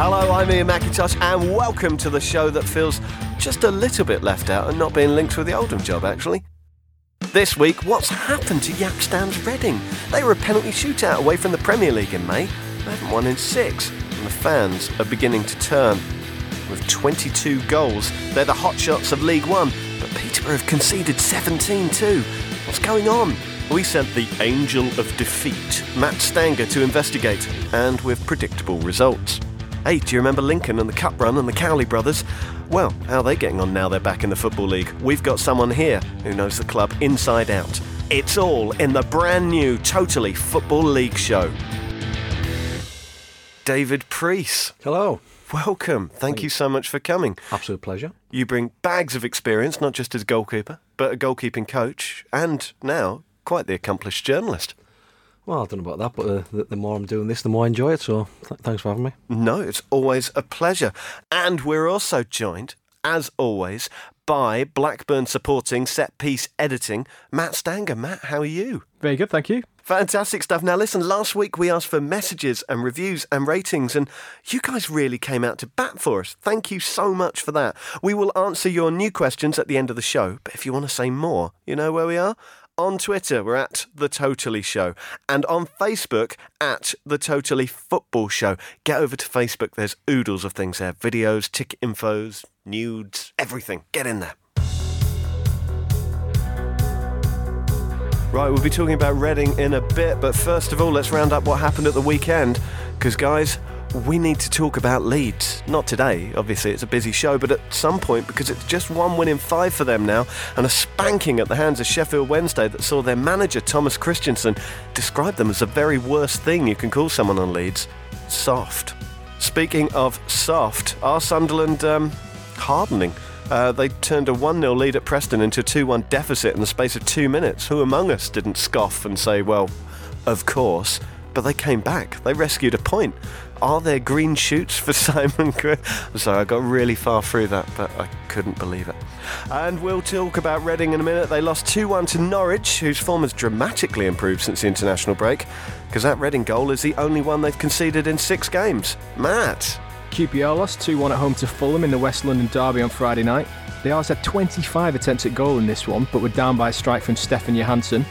Hello, I'm Iain Macintosh, and welcome to the show that feels just a little bit left out and not being linked with the Oldham job, actually. This week, what's happened to Jaap Stam's Reading? They were a penalty shootout away from the Premier League in May. They haven't won in six, and the fans are beginning to turn. With 22 goals, they're the hotshots of League One, but Peterborough have conceded 17 too. What's going on? We sent the Angel of Defeat, Matt Stanger, to investigate, and with predictable results. Hey, do you remember Lincoln and the Cup Run and the Cowley brothers? Well, how are they getting on now they're back in the Football League? We've got someone here who knows the club inside out. It's all in the brand new Totally Football League show. David Preece, Hello. welcome. Thank you so much for coming. Absolute pleasure. You bring bags of experience, not just as goalkeeper, but a goalkeeping coach, and now quite the accomplished journalist. Well, I don't know about that, but uh, the, the more I'm doing this, the more I enjoy it. So th- thanks for having me. No, it's always a pleasure. And we're also joined, as always, by Blackburn supporting set piece editing, Matt Stanger. Matt, how are you? Very good, thank you. Fantastic stuff. Now, listen, last week we asked for messages and reviews and ratings, and you guys really came out to bat for us. Thank you so much for that. We will answer your new questions at the end of the show, but if you want to say more, you know where we are? On Twitter, we're at The Totally Show, and on Facebook, at The Totally Football Show. Get over to Facebook, there's oodles of things there videos, ticket infos, nudes, everything. Get in there. Right, we'll be talking about Reading in a bit, but first of all, let's round up what happened at the weekend. Because, guys, we need to talk about Leeds. Not today, obviously, it's a busy show, but at some point, because it's just one win in five for them now, and a spanking at the hands of Sheffield Wednesday that saw their manager, Thomas Christiansen, describe them as the very worst thing you can call someone on Leeds soft. Speaking of soft, are Sunderland um, hardening? Uh, they turned a 1 0 lead at Preston into a 2 1 deficit in the space of two minutes. Who among us didn't scoff and say, well, of course? But they came back. They rescued a point. Are there green shoots for Simon Gray? I'm sorry, I got really far through that, but I couldn't believe it. And we'll talk about Reading in a minute. They lost 2 1 to Norwich, whose form has dramatically improved since the international break, because that Reading goal is the only one they've conceded in six games. Matt. QPR lost 2 1 at home to Fulham in the West London Derby on Friday night. They also had 25 attempts at goal in this one, but were down by a strike from Stefan Johansen.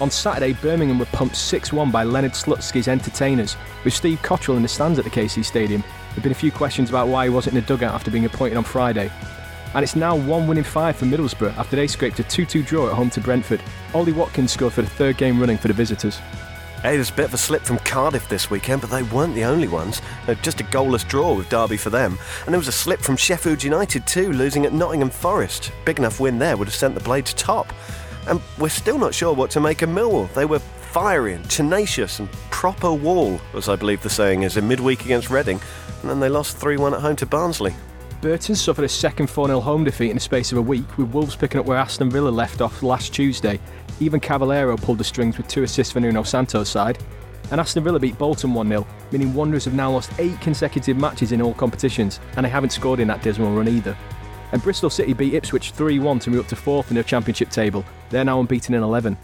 On Saturday, Birmingham were pumped 6 1 by Leonid Slutsky's entertainers, with Steve Cotterill in the stands at the KC Stadium. There have been a few questions about why he wasn't in the dugout after being appointed on Friday. And it's now 1 win in 5 for Middlesbrough after they scraped a 2 2 draw at home to Brentford. Ollie Watkins scored for the third game running for the visitors. Hey, there's a bit of a slip from Cardiff this weekend, but they weren't the only ones. Uh, just a goalless draw with Derby for them. And there was a slip from Sheffield United too, losing at Nottingham Forest. Big enough win there would have sent the Blades top. And we're still not sure what to make of Millwall. They were fiery and tenacious and proper wall, as I believe the saying is, in midweek against Reading. And then they lost 3 1 at home to Barnsley. Burton suffered a second 4 0 home defeat in the space of a week, with Wolves picking up where Aston Villa left off last Tuesday. Ivan Cavaleiro pulled the strings with two assists for Nuno Santos' side. And Aston Villa beat Bolton 1 0, meaning Wanderers have now lost eight consecutive matches in all competitions, and they haven't scored in that dismal run either. And Bristol City beat Ipswich 3 1 to move up to fourth in the Championship table. They're now unbeaten in 11.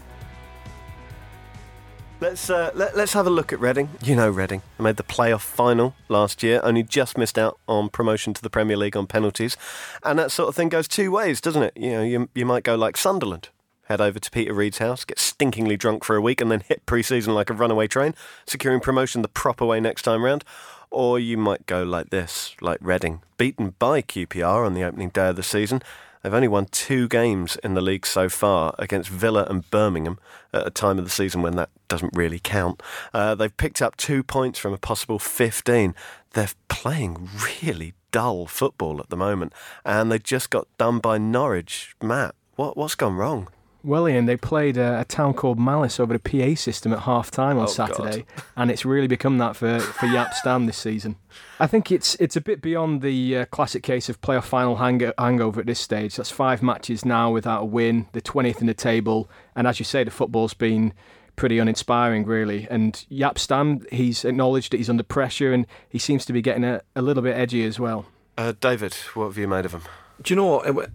Let's uh, let, us have a look at Reading. You know Reading. They made the playoff final last year, only just missed out on promotion to the Premier League on penalties. And that sort of thing goes two ways, doesn't it? You know, you, you might go like Sunderland, head over to Peter Reid's house, get stinkingly drunk for a week, and then hit pre season like a runaway train, securing promotion the proper way next time round. Or you might go like this, like Reading, beaten by QPR on the opening day of the season. They've only won two games in the league so far against Villa and Birmingham at a time of the season when that doesn't really count. Uh, they've picked up two points from a possible 15. They're playing really dull football at the moment, and they just got done by Norwich. Matt, what, what's gone wrong? Well, Ian, they played a, a, town called Malice over the PA system at half time on Oh, Saturday, God. and it's really become that for, for Jaap Stam this season. I think it's it's a bit beyond the uh, classic case of playoff final hang- hangover at this stage. That's five matches now without a win, the 20th in the table, and as you say, the football's been pretty uninspiring, really. And Jaap Stam, he's acknowledged that he's under pressure, and he seems to be getting a, a little bit edgy as well. Uh, David, what have you made of him? Do you know what? It wa-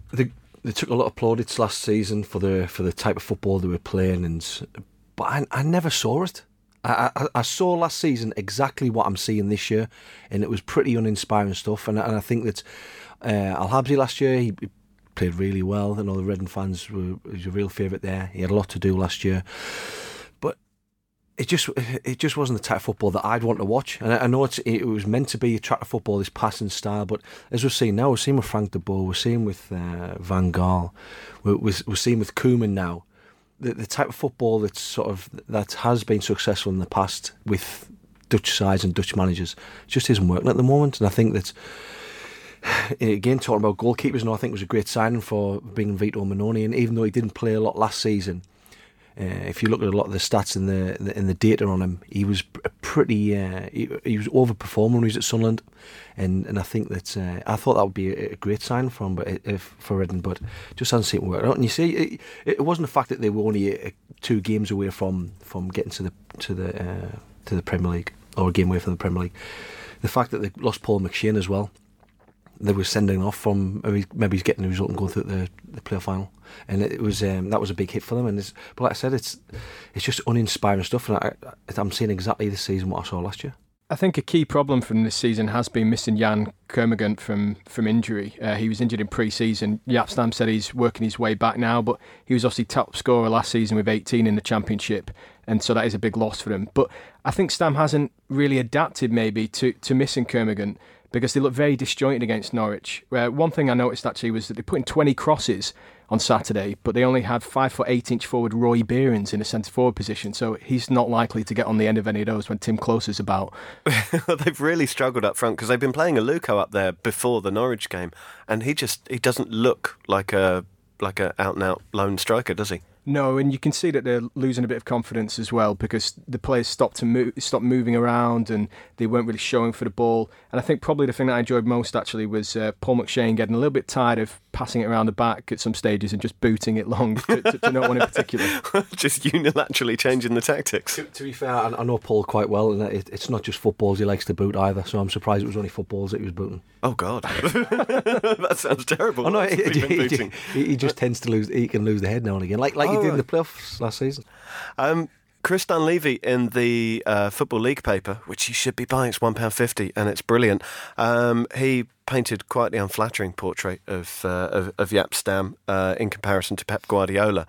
They, took a lot of plaudits last season for the for the type of football they were playing, and but I, I never saw it. I, I, I, saw last season exactly what I'm seeing this year, and it was pretty uninspiring stuff. And, and I think that uh, Al Habsi last year, he, played really well. I know the Reading fans were was a real favourite there. He had a lot to do last year, it just it just wasn't the type of football that I'd want to watch. And I, I know it was meant to be a track of football, this passing style, but as we're seeing now, we're seeing with Frank de Boer, we're seeing with uh, Van Gaal, we're, we're, we're seeing with Koeman now the, the type of football that's sort of that has been successful in the past with Dutch sides and Dutch managers just isn't working at the moment. And I think that again talking about goalkeepers, and I think it was a great signing for being Vito Mannone. And even though he didn't play a lot last season, uh, if you look at a lot of the stats in the, in the, data on him, he was pretty uh, he, he, was overperforming when he was at Sunderland, and and I think that uh, I thought that would be a, a great sign for him, but if for Reading, but just hasn't seemed to work out. And you see, it, it wasn't the fact that they were only uh, two games away from from getting to the to the uh, to the Premier League or a game away from the Premier League. The fact that they lost Paul McShane as well they were sending off from maybe, maybe he's getting the result and going through the the playoff final, and it was um, that was a big hit for them. And but like I said, it's it's just uninspiring stuff, and I, I'm seeing exactly this season what I saw last year. I think a key problem from this season has been missing Yann Kermorgant from from injury. Uh, he was injured in pre-season. Jaap Stam said he's working his way back now, but he was obviously top scorer last season with 18 in the championship, and so that is a big loss for him. But I think Stam hasn't really adapted maybe to to missing Kermorgant because they look very disjointed against Norwich. Uh, one thing I noticed actually was that they put in 20 crosses on Saturday, but they only had five foot eight inch forward Roy Beerens in a centre forward position, so he's not likely to get on the end of any of those when Timm Klose is about. they've really struggled up front because they've been playing Aluko up there before the Norwich game, and he just he doesn't look like a like a out and out lone striker, does he? No, and you can see that they're losing a bit of confidence as well because the players stopped to move, stopped moving around, and they weren't really showing for the ball. And I think probably the thing that I enjoyed most actually was uh, Paul McShane getting a little bit tired of passing it around the back at some stages and just booting it long to, to, to no one in particular. just unilaterally changing the tactics. To, to be fair, I, I, know Paul quite well, and it, it's not just footballs he likes to boot either. So I'm surprised it was only footballs that he was booting. Oh God, that sounds terrible. Oh no, he, he, he, just tends to lose. He can lose the head now and again, like like oh, he did right. in the playoffs last season. Um, Chris Dunlavy in the uh, Football League paper, which you should be buying, it's one pound fifty, and it's brilliant. Um, he painted quite the unflattering portrait of uh, of, of Jaap Stam uh, in comparison to Pep Guardiola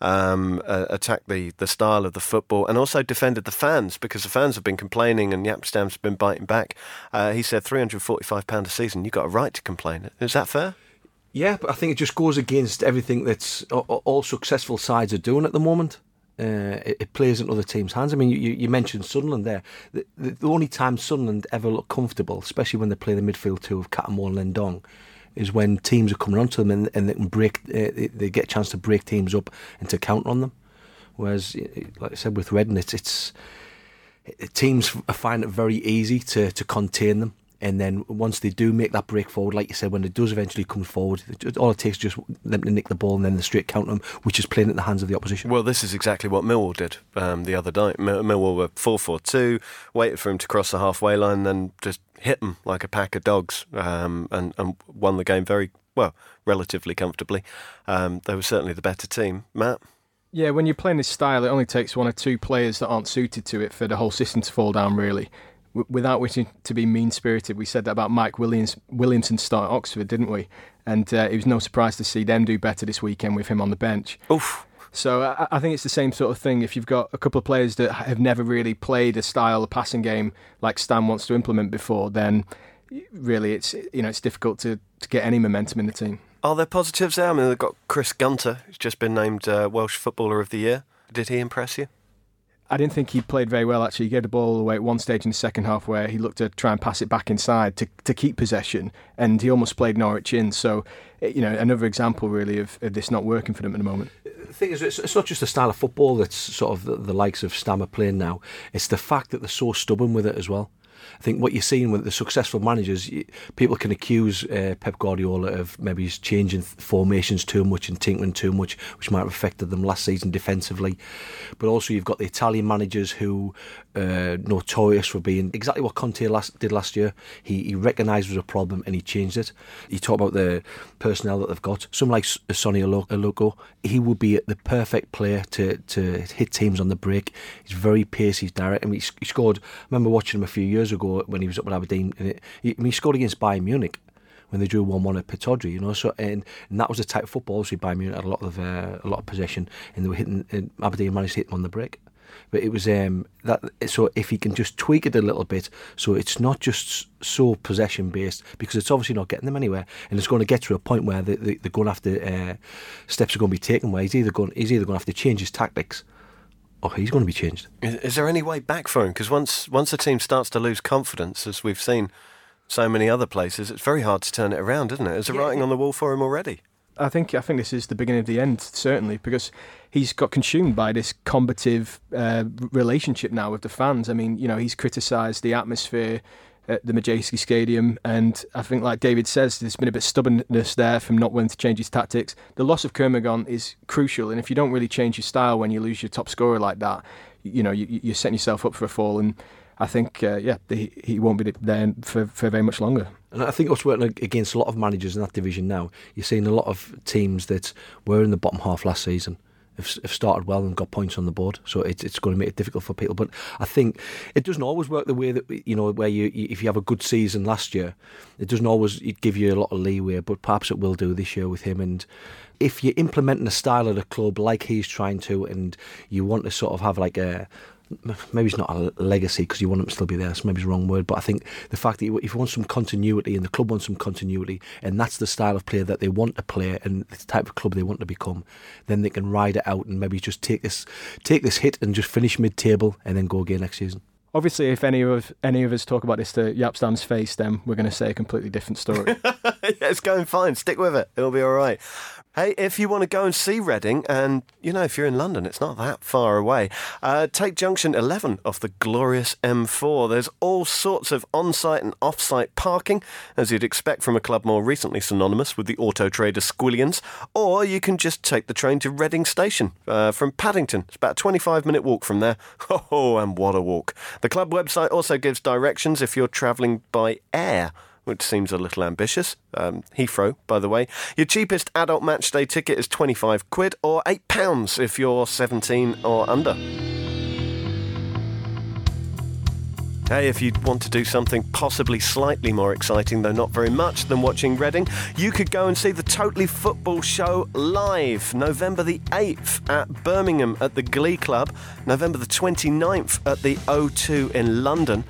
um, uh, attacked the, the style of the football and also defended the fans because the fans have been complaining and Jaap Stam's been biting back. Uh, he said £345 a season, you've got a right to complain. Is that fair? Yeah, but I think it just goes against everything that's all successful sides are doing at the moment. Uh, it, it, plays in other teams' hands. I mean, you, you mentioned Sunderland there. The, the, the, only time Sunderland ever look comfortable, especially when they play the midfield two of Cattermole and Ndong, is when teams are coming onto them and, and they can break, uh, they get a chance to break teams up and to counter on them. Whereas, like I said, with Reading, it's, it's teams find it very easy to, to contain them and then once they do make that break forward, like you said, when it does eventually come forward, all it takes is just them to nick the ball and then the straight count them, which is playing at the hands of the opposition. Well, this is exactly what Millwall did um, the other night. Millwall were 4 4 2, waited for him to cross the halfway line, then just hit them like a pack of dogs um, and, and won the game very, well, relatively comfortably. Um, they were certainly the better team. Matt? Yeah, when you're playing this style, it only takes one or two players that aren't suited to it for the whole system to fall down, really without wishing to be mean spirited, we said that about Mike Williams Williamson start at Oxford, didn't we? And uh, it was no surprise to see them do better this weekend with him on the bench. Oof. So I, I, think it's the same sort of thing. If you've got a couple of players that have never really played a style, a passing game like Stam wants to implement before, then really it's you know it's difficult to, to get any momentum in the team. Are there positives there? I mean, they've got Chris Gunter, who's just been named uh, Welsh Footballer of the Year. Did he impress you? I didn't think he played very well. Actually, he gave the ball away at one stage in the second half where he looked to try and pass it back inside to to keep possession, and he almost played Norwich in. So, you know, another example really of, of this not working for them at the moment. The thing is, it's, it's not just the style of football that's sort of the, the likes of Stammer playing now. It's the fact that they're so stubborn with it as well. I think what you're seeing with the successful managers, people can accuse uh, Pep Guardiola of maybe he's changing formations too much and tinkering too much, which might have affected them last season defensively. But also you've got the Italian managers who uh, notorious for being exactly what Conte last, did last year. He, he recognised was a problem and he changed it. You talk about the personnel that they've got. Someone like Sonny Aluko, he would be the perfect player to, to hit teams on the break. He's very pacey, he's direct. I mean, he, scored. I remember watching him a few years ago when he was up with Aberdeen. And it, he, I mean, he scored against Bayern Munich when they drew one one at Pittodrie, you know. So and, and that was the type of football. So Bayern Munich had a lot of uh, a lot of possession, and they were hitting. And Aberdeen managed to hit them on the break. But it was um, that. So if he can just tweak it a little bit, so it's not just so possession based, because it's obviously not getting them anywhere, and it's going to get to a point where the, they, they're going to have to uh, steps are going to be taken where he's either going he's either going to have to change his tactics oh, he's going to be changed. Is, is there any way back for him? Because once once a team starts to lose confidence, as we've seen so many other places, it's very hard to turn it around, isn't it? Is it yeah. writing on the wall for him already? I think I think this is the beginning of the end, certainly, because he's got consumed by this combative uh, relationship now with the fans. I mean, you know, he's criticised the atmosphere at the Madejski Stadium, and I think, like David says, there's been a bit of stubbornness there from not willing to change his tactics. The loss of Kermorgant is crucial, and if you don't really change your style when you lose your top scorer like that, you know, you, are setting yourself up for a fall. And I think, uh, yeah, he, he won't be there for, for very much longer. And I think what's working against a lot of managers in that division now, you're seeing a lot of teams that were in the bottom half last season have, started well and got points on the board. So it's it's going to make it difficult for people. But I think it doesn't always work the way that you know where you if you have a good season last year, it doesn't always give you a lot of leeway. But perhaps it will do this year with him and if you're implementing a style at a club like he's trying to, and you want to sort of have like a maybe it's not a legacy because you want him to still be there. So maybe it's the wrong word, but I think the fact that if you want some continuity and the club wants some continuity, and that's the style of player that they want to play and the type of club they want to become, then they can ride it out and maybe just take this take this hit and just finish mid-table and then go again next season. Obviously, if any of any of us talk about this to Jaap Stam's face, then we're going to say a completely different story. yeah, it's going fine. Stick with it; it'll be all right. Hey, if you want to go and see Reading, and you know, if you're in London, it's not that far away, uh, take Junction 11 off the glorious M4. There's all sorts of on site and off site parking, as you'd expect from a club more recently synonymous with the auto trader Squillions, or you can just take the train to Reading Station uh, from Paddington. It's about a 25 minute walk from there. Oh, and what a walk. The club website also gives directions if you're travelling by air which seems a little ambitious. Um, Heathrow, by the way. Your cheapest adult matchday ticket is 25 quid or £8 if you're 17 or under. Hey, if you want to do something possibly slightly more exciting, though not very much, than watching Reading, you could go and see the Totally Football Show live November the 8th at Birmingham at the Glee Club, November the 29th at the O2 in London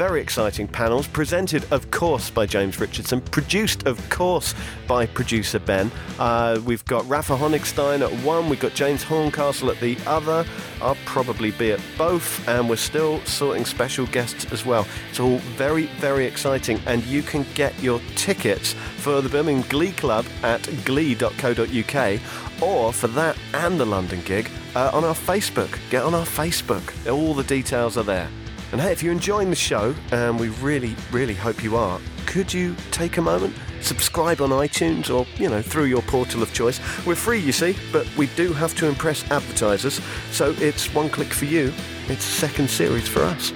very exciting panels, presented, of course, by James Richardson, produced, of course, by producer Ben. Uh, we've got Rafa Honigstein at one, we've got James Horncastle at the other. I'll probably be at both, and we're still sorting special guests as well. It's all very, very exciting, and you can get your tickets for the Birmingham Glee Club at glee.co.uk or for that and the London gig uh, on our Facebook. Get on our Facebook, all the details are there. And hey, if you're enjoying the show, and we really, really hope you are, could you take a moment, subscribe on iTunes or, you know, through your portal of choice? We're free, you see, but we do have to impress advertisers, so it's one click for you, it's second series for us.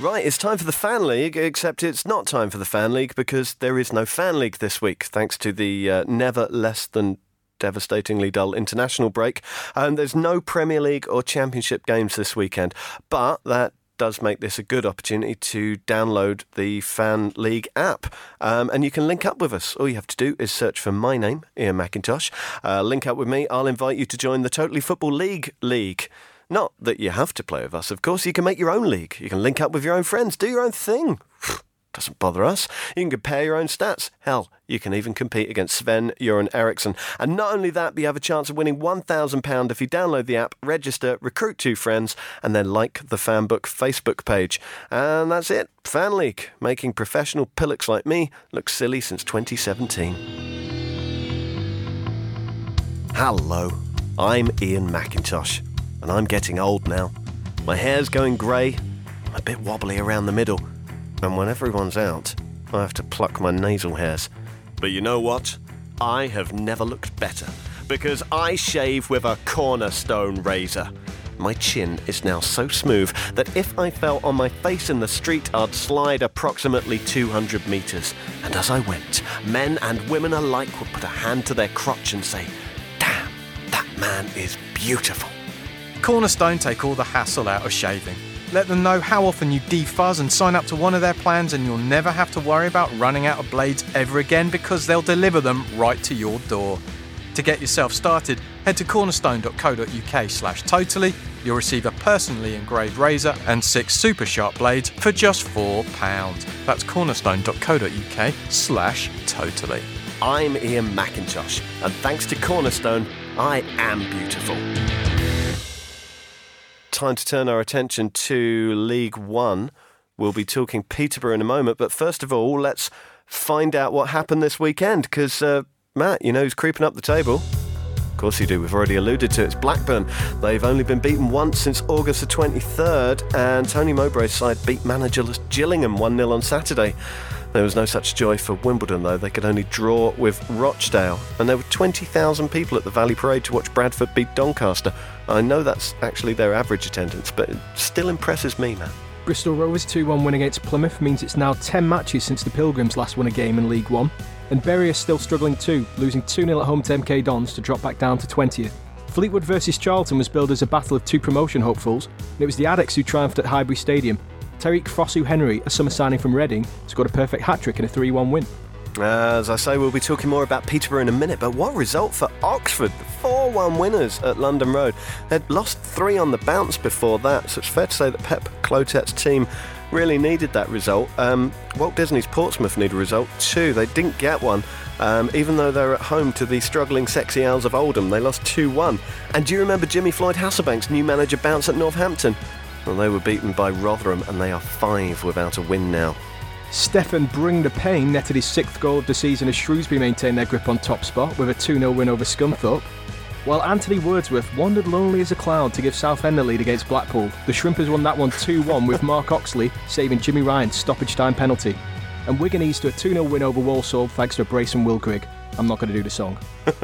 Right, it's time for the Fan League, except it's not time for the Fan League because there is no Fan League this week, thanks to the uh, never less than devastatingly dull international break. And there's no Premier League or Championship games this weekend, but that does make this a good opportunity to download the Fan League app. Um, and you can link up with us. All you have to do is search for my name, Iain Macintosh. Uh, link up with me. I'll invite you to join the Totally Football League League. Not that you have to play with us, of course. You can make your own league. You can link up with your own friends, do your own thing. Doesn't bother us. You can compare your own stats. Hell, you can even compete against Sven Göran Eriksson. And not only that, but you have a chance of winning £1,000 if you download the app, register, recruit two friends, and then like the Fanbook Facebook page. And that's it. Fan League, making professional pillocks like me look silly since 2017. Hello, I'm Iain Macintosh, and I'm getting old now. My hair's going grey, a bit wobbly around the middle, and when everyone's out, I have to pluck my nasal hairs. But you know what? I have never looked better because I shave with a cornerstone razor. My chin is now so smooth that if I fell on my face in the street, I'd slide approximately 200 metres. And as I went, men and women alike would put a hand to their crotch and say, Damn, that man is beautiful. Cornerstone take all the hassle out of shaving. Let them know how often you defuzz and sign up to one of their plans, and you'll never have to worry about running out of blades ever again because they'll deliver them right to your door. To get yourself started, head to cornerstone.co.uk slash totally. You'll receive a personally engraved razor and six super sharp blades for just £4. That's cornerstone.co.uk slash totally. I'm Iain Macintosh, and thanks to Cornerstone, I am beautiful. Time to turn our attention to League One. We'll be talking Peterborough in a moment, but first of all, let's find out what happened this weekend because, uh, Matt, you know he's creeping up the table? Of course you do, we've already alluded to it. It's Blackburn. They've only been beaten once since August the 23rd, and Tony Mowbray's side beat managerless Gillingham 1 0 on Saturday. There was no such joy for Wimbledon, though. They could only draw with Rochdale, and there were 20,000 people at the Valley Parade to watch Bradford beat Doncaster. I know that's actually their average attendance, but it still impresses me, man. Bristol Rovers' 2 1 win against Plymouth means it's now 10 matches since the Pilgrims last won a game in League One. And Bury are still struggling too, losing 2 0 at home to MK Dons to drop back down to 20th. Fleetwood versus Charlton was billed as a battle of two promotion hopefuls, and it was the Addicts who triumphed at Highbury Stadium. Tariq Fosu Henry, a summer signing from Reading, scored a perfect hat trick in a 3 1 win. As I say, we'll be talking more about Peterborough in a minute, but what result for Oxford? 4 1 winners at London Road. They'd lost three on the bounce before that, so it's fair to say that Pep Clotet's team really needed that result. Um, Walt Disney's Portsmouth need a result too. They didn't get one, um, even though they're at home to the struggling Sexy Owls of Oldham. They lost 2 1. And do you remember Jimmy Floyd Hasselbaink's new manager bounce at Northampton? Well, they were beaten by Rotherham and they are five without a win now. Stefan Bring the Pain netted his sixth goal of the season as Shrewsbury maintained their grip on top spot with a 2 0 win over Scunthorpe. While Anthony Wordsworth wandered lonely as a cloud to give Southend the lead against Blackpool, the Shrimpers won that one 2 1 with Mark Oxley saving Jimmy Ryan's stoppage time penalty. And Wigan eased to a 2 0 win over Walsall thanks to a brace from Will Grigg. I'm not going to do the song.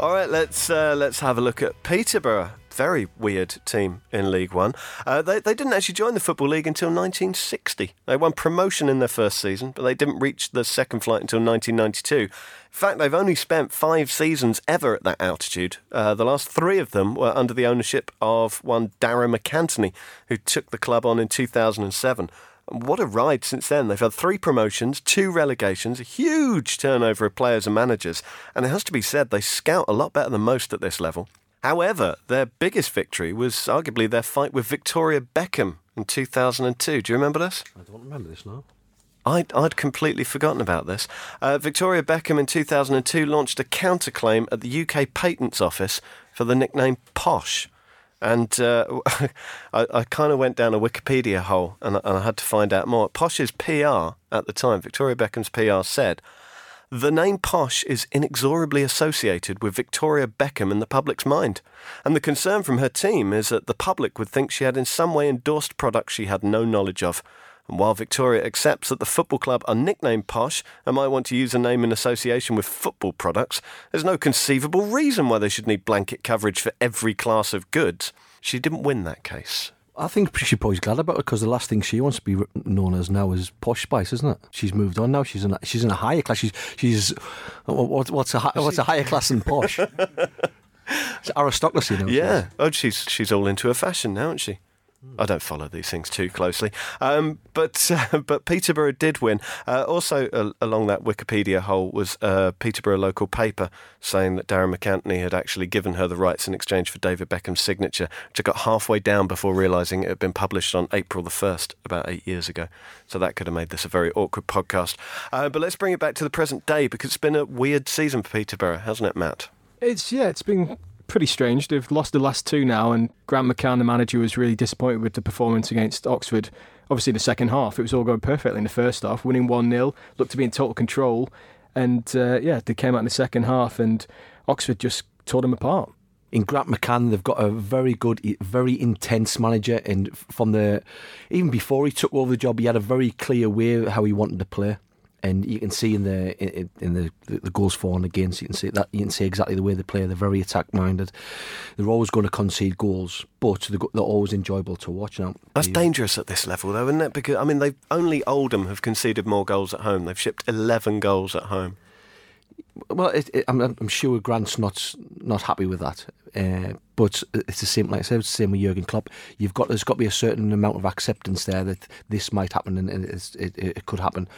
All right, let's uh, let's have a look at Peterborough. Very weird team in League One. Uh, they, they didn't actually join the Football League until 1960. They won promotion in their first season, but they didn't reach the second flight until 1992. In fact, they've only spent five seasons ever at that altitude. Uh, the last three of them were under the ownership of one Darragh MacAnthony, who took the club on in 2007. What a ride since then. They've had three promotions, two relegations, a huge turnover of players and managers, and it has to be said they scout a lot better than most at this level. However, their biggest victory was arguably their fight with Victoria Beckham in 2002. Do you remember this? I don't remember this now. I'd, I'd completely forgotten about this. Uh, Victoria Beckham in 2002 launched a counterclaim at the UK Patents Office for the nickname Posh. And uh, I, I kind of went down a Wikipedia hole and, and I had to find out more. Posh's PR at the time, Victoria Beckham's PR said, the name Posh is inexorably associated with Victoria Beckham in the public's mind, and the concern from her team is that the public would think she had in some way endorsed products she had no knowledge of. And while Victoria accepts that the football club are nicknamed Posh and might want to use a name in association with football products, there's no conceivable reason why they should need blanket coverage for every class of goods. She didn't win that case. I think she's probably glad about it because the last thing she wants to be known as now is posh spice, isn't it? She's moved on now. She's in a, she's in a higher class. She's she's uh, what, what's a what's a higher class than posh? it's aristocracy now. Yeah. Oh, she's she's all into her fashion now, isn't she? I don't follow these things too closely, um, but uh, but Peterborough did win. Uh, also, uh, along that Wikipedia hole was a Peterborough local paper saying that Darren MacAnthony had actually given her the rights in exchange for David Beckham's signature, which I got halfway down before realising it had been published on April the first, about eight years ago. So that could have made this a very awkward podcast. Uh, but let's bring it back to the present day because it's been a weird season for Peterborough, hasn't it, Matt? It's yeah, it's been pretty strange. They've lost the last two now, and Grant McCann, the manager, was really disappointed with the performance against Oxford. Obviously, in the second half, it was all going perfectly in the first half, winning 1 0, looked to be in total control. And uh, yeah, they came out in the second half, and Oxford just tore them apart. in Grant McCann, they've got a very good, very intense manager, and from the even before he took over the job, he had a very clear way how he wanted to play, and you can see in the in, in the, the goals for and against, you can see that you can see exactly the way they play. They're very attack minded. They're always going to concede goals, but they're, they're always enjoyable to watch. Now that's dangerous at this level, though, isn't it? Because I mean, they've only Oldham have conceded more goals at home. They've shipped eleven goals at home. Well, it, it, I'm, I'm, sure Grant's not not happy with that. Uh, but it's the same, like I said, it's the same with Jurgen Klopp. You've got there's got to be a certain amount of acceptance there that this might happen and, it, it, could happen.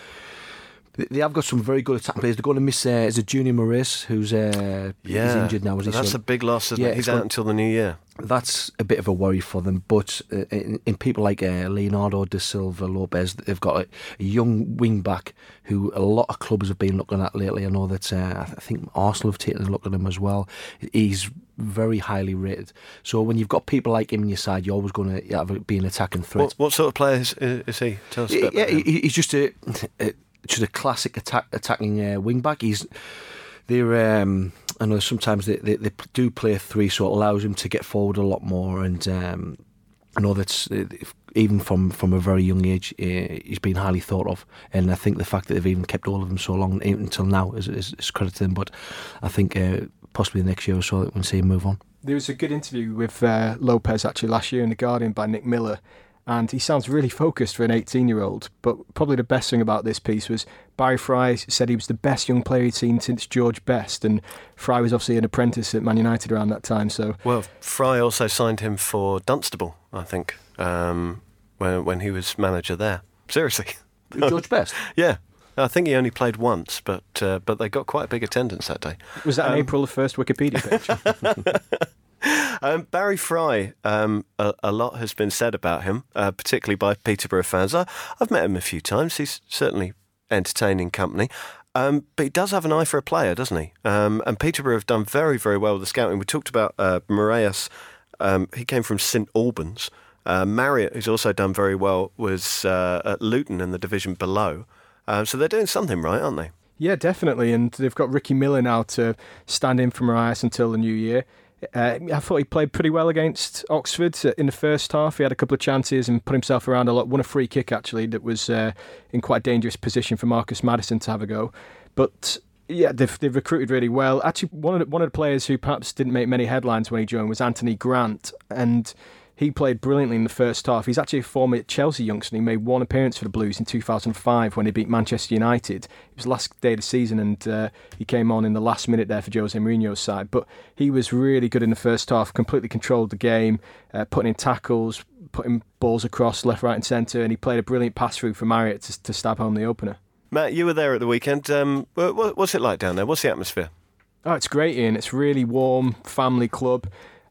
They have got some very good attack players. They're going to miss. Uh, is it Junior Morias who's uh, yeah. injured now? That's so, a big loss. yeah, it? he's out until the new year. That's a bit of a worry for them. But uh, in, in, people like uh, Leonardo da Silva Lopes, they've got a, a, young wing back who a lot of clubs have been looking at lately. I know that uh, I think Arsenal have taken a look at him as well. He's very highly rated. So when you've got people like him in your side, you're always going to have, be an attacking threat. What, what, sort of player is, is he? Tell us. Yeah, he's just a, a just a classic attack, attacking uh, wing back. He's they're um, I know sometimes they, they, they do play three, so it allows him to get forward a lot more. And um, I know that uh, even from, from a very young age, uh, he's been highly thought of. And I think the fact that they've even kept all of them so long until now is, is, is credit to them. But I think uh, possibly next year or so we'll see him move on. There was a good interview with uh, Lopes actually last year in the Guardian by Nick Miller, and he sounds really focused for an 18 year old. But probably the best thing about this piece was Barry Fry said he was the best young player he'd seen since George Best, and Fry was obviously an apprentice at Man United around that time. So well, Fry also signed him for Dunstable, I think, um, when when he was manager there. Seriously, George Best. yeah. I think he only played once, but uh, but they got quite a big attendance that day. Was that um, April the first Wikipedia page? Um, Barry Fry, um, a, a, lot has been said about him, uh, particularly by Peterborough fans. I, have met him a few times. He's certainly entertaining company. Um, but he does have an eye for a player, doesn't he? Um, and Peterborough have done very, very well with the scouting. We talked about uh, Morias. Um, he came from St Albans. Uh, Marriott, who's also done very well, was uh, at Luton in the division below. Uh, so they're doing something right, aren't they? Yeah, definitely. And they've got Ricky Miller now to stand in for Morias until the new year. Uh, I thought he played pretty well against Oxford in the first half. He had a couple of chances and put himself around a lot. Won a free kick actually that was uh, in quite a dangerous position for Marcus Maddison to have a go. But yeah, they've, they've recruited really well. Actually, one of the, one of the players who perhaps didn't make many headlines when he joined was Anthony Grant, and he played brilliantly in the first half. He's actually a former Chelsea youngster. He made one appearance for the Blues in 2005 when they beat Manchester United. It was the last day of the season, and uh, he came on in the last minute there for Jose Mourinho's side. But he was really good in the first half. Completely controlled the game, uh, putting in tackles, putting balls across left, right, and centre, and he played a brilliant pass through for Marriott to, to stab home the opener. Matt, you were there at the weekend. Um, what's it like down there? What's the atmosphere? Oh, it's great, Ian. It's really warm, family club.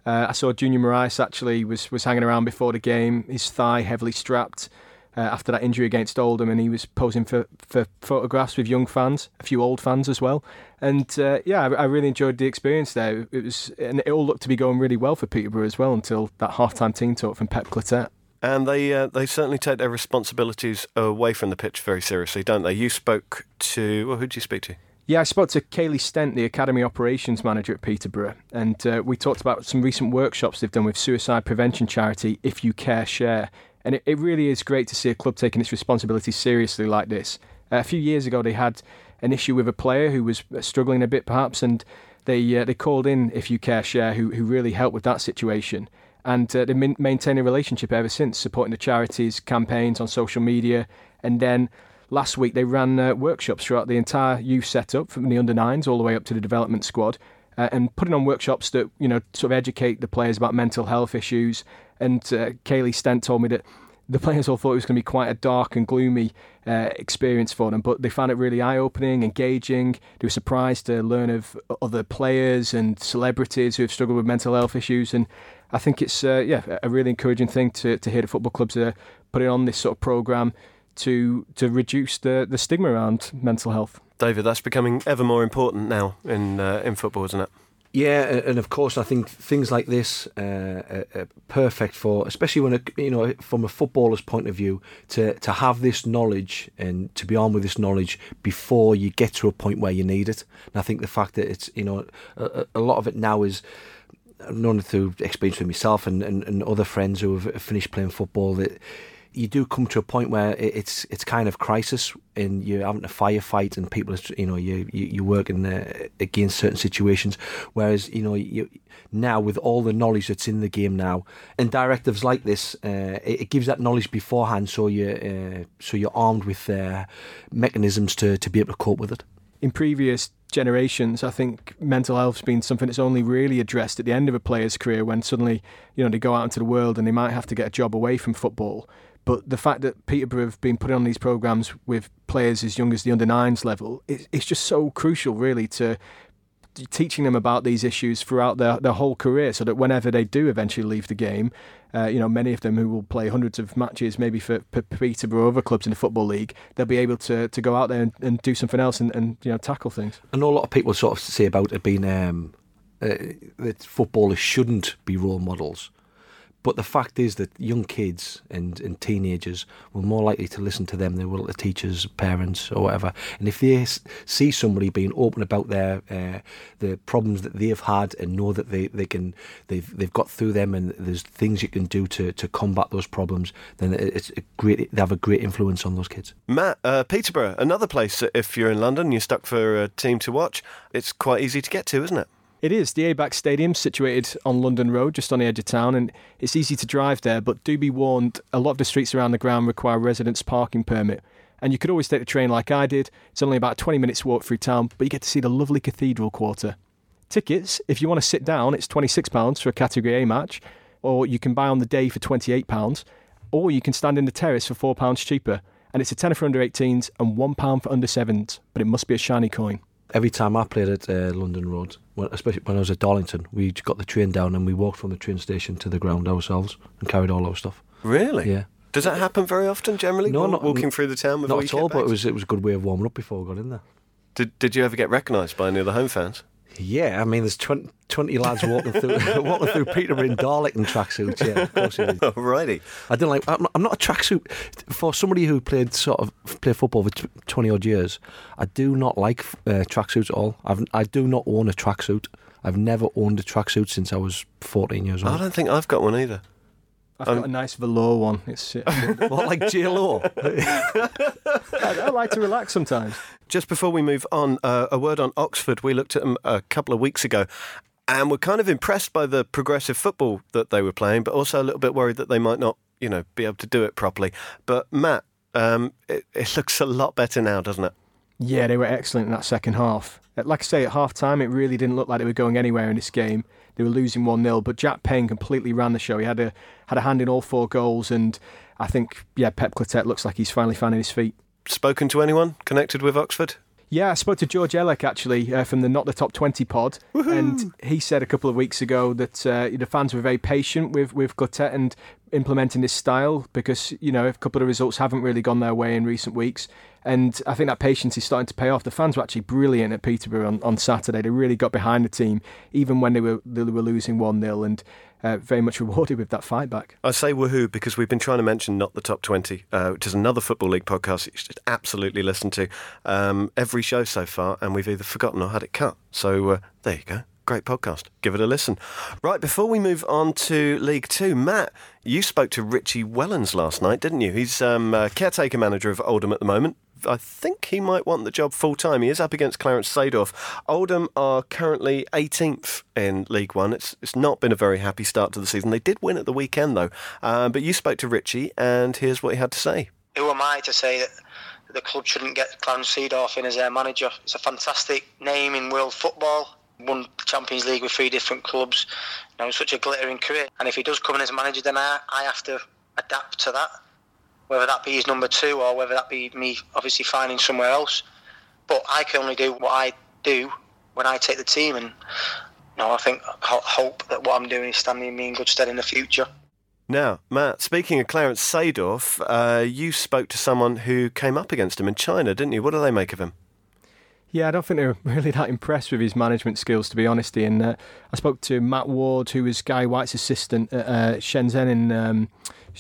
Uh, I saw Junior Morias actually was, was hanging around before the game, his thigh heavily strapped uh, after that injury against Oldham, and he was posing for, for photographs with young fans, a few old fans as well. And uh, yeah, I, I, really enjoyed the experience there. It was, and it all looked to be going really well for Peterborough as well until that half-time team talk from Pep Clotet. And they uh, they certainly take their responsibilities away from the pitch very seriously, don't they? You spoke to well, who did you speak to? Yeah, I spoke to Kaylee Stent, the Academy Operations Manager at Peterborough, and uh, we talked about some recent workshops they've done with suicide prevention charity If You Care Share. And it, it really is great to see a club taking its responsibilities seriously like this. Uh, a few years ago, they had an issue with a player who was struggling a bit, perhaps, and they uh, they called in If You Care Share, who who really helped with that situation. And uh, they maintained a relationship ever since, supporting the charities, campaigns on social media, and then last week they ran uh, workshops throughout the entire youth setup from the under nines all the way up to the development squad. Uh, and putting on workshops that you know sort of educate the players about mental health issues. And uh, Kaylee Stent told me that the players all thought it was going to be quite a dark and gloomy uh, experience for them, but they found it really eye-opening, engaging. They were surprised to learn of other players and celebrities who have struggled with mental health issues, and I think it's uh, yeah a really encouraging thing to to hear the football clubs are putting on this sort of program to to reduce the, the stigma around mental health. David, that's becoming ever more important now in uh, in football, isn't it? Yeah, and of course, I think things like this uh, are perfect for, especially when a, you know, from a footballer's point of view, to to have this knowledge and to be on with this knowledge before you get to a point where you need it. And I think the fact that it's, you know, a, a lot of it now is I've known through experience with myself and, and, and other friends who have finished playing football that you do come to a point where it's it's kind of crisis and you're having to firefight and people you know you, you you're working uh, against certain situations whereas you know you now with all the knowledge that's in the game now and directives like this uh, it, it, gives that knowledge beforehand so you uh, so you're armed with uh, mechanisms to to be able to cope with it in previous generations, I think mental health's been something that's only really addressed at the end of a player's career when suddenly, you know, they go out into the world and they might have to get a job away from football. But the fact that Peterborough have been putting on these programs with players as young as the under nines level, it, it's just so crucial, really, to teaching them about these issues throughout their, their whole career so that whenever they do eventually leave the game, uh, you know, many of them who will play hundreds of matches, maybe for, for Peterborough or other clubs in the Football League, they'll be able to, to go out there and, and do something else and, and, you know, tackle things. I know a lot of people sort of say about it being um, uh, that footballers shouldn't be role models. But the fact is that young kids and, and teenagers were more likely to listen to them than will to teachers, parents, or whatever. And if they see somebody being open about their uh, the problems that they've had and know that they, they can they've they've got through them and there's things you can do to, to combat those problems, then it's a great they have a great influence on those kids. Matt, uh, Peterborough, another place if you're in London, you're stuck for a team to watch. It's quite easy to get to, isn't it? It is. The ABAC Stadium, situated on London Road, just on the edge of town, and it's easy to drive there, but do be warned, a lot of the streets around the ground require residents' parking permit. And you could always take the train like I did. It's only about 20 minutes walk through town, but you get to see the lovely Cathedral Quarter. Tickets, if you want to sit down, it's £26 for a Category A match, or you can buy on the day for £28, or you can stand in the terrace for £4 cheaper. And it's a tenner for under 18s and £1 for under 7s, but it must be a shiny coin every time I played at uh, London Road, when, especially when I was at Darlington, we got the train down and we walked from the train station to the ground ourselves and carried all our stuff. Really? Yeah. Does that happen very often? Generally, no, not walking through the town. Not at all. But it was it was a good way of warming up before we got in there. Did Did you ever get recognised by any of the home fans? Yeah, I mean, there's 20, 20 lads walking through walking through Peterborough in Darlington tracksuits. Yeah, of course. Alrighty. I don't like. I'm not, I'm not a tracksuit for somebody who played sort of played football for twenty odd years. I do not like uh, tracksuits at all. I've, I do not own a tracksuit. I've never owned a tracksuit since I was 14 years old. I don't think I've got one either. I've um, got a nice velour one. It's uh, what like J Lo. I, I like to relax sometimes. Just before we move on, uh, a word on Oxford. We looked at them a couple of weeks ago, and we're kind of impressed by the progressive football that they were playing, but also a little bit worried that they might not, you know, be able to do it properly. But Matt, um, it, it looks a lot better now, doesn't it? Yeah, they were excellent in that second half. Like I say, at half time, it really didn't look like they were going anywhere in this game. They were losing 1 0, but Jack Payne completely ran the show. He had a had a hand in all four goals, and I think, yeah, Pep Clotet looks like he's finally finding his feet. Spoken to anyone connected with Oxford? Yeah, I spoke to George Elek actually uh, from the Not the Top 20 pod, Woo-hoo! and he said a couple of weeks ago that uh, the fans were very patient with, with Clotet and implementing this style because, you know, a couple of results haven't really gone their way in recent weeks. And I think that patience is starting to pay off. The fans were actually brilliant at Peterborough on, on Saturday. They really got behind the team, even when they were they were losing 1 0, and uh, very much rewarded with that fight back. I say woohoo because we've been trying to mention Not the Top 20, uh, which is another Football League podcast you should absolutely listen to um, every show so far, and we've either forgotten or had it cut. So uh, there you go. Great podcast. Give it a listen. Right, before we move on to League Two, Matt, you spoke to Richie Wellens last night, didn't you? He's um, caretaker manager of Oldham at the moment. I think he might want the job full time. He is up against Clarence Seedorf. Oldham are currently 18th in League One. It's it's not been a very happy start to the season. They did win at the weekend though. Uh, but you spoke to Richie, and here's what he had to say. Who am I to say that the club shouldn't get Clarence Seedorf in as their manager? It's a fantastic name in world football. Won Champions League with three different clubs. You know, such a glittering career. And if he does come in as manager, then I, I have to adapt to that whether that be his number two or whether that be me obviously finding somewhere else. But I can only do what I do when I take the team, and you know, I think hope that what I'm doing is standing me in good stead in the future. Now, Matt, speaking of Clarence Seedorf, uh, you spoke to someone who came up against him in China, didn't you? What do they make of him? Yeah, I don't think they're really that impressed with his management skills, to be honest. And uh, I spoke to Matt Ward, who was Guy White's assistant at uh, Shenzhen in um,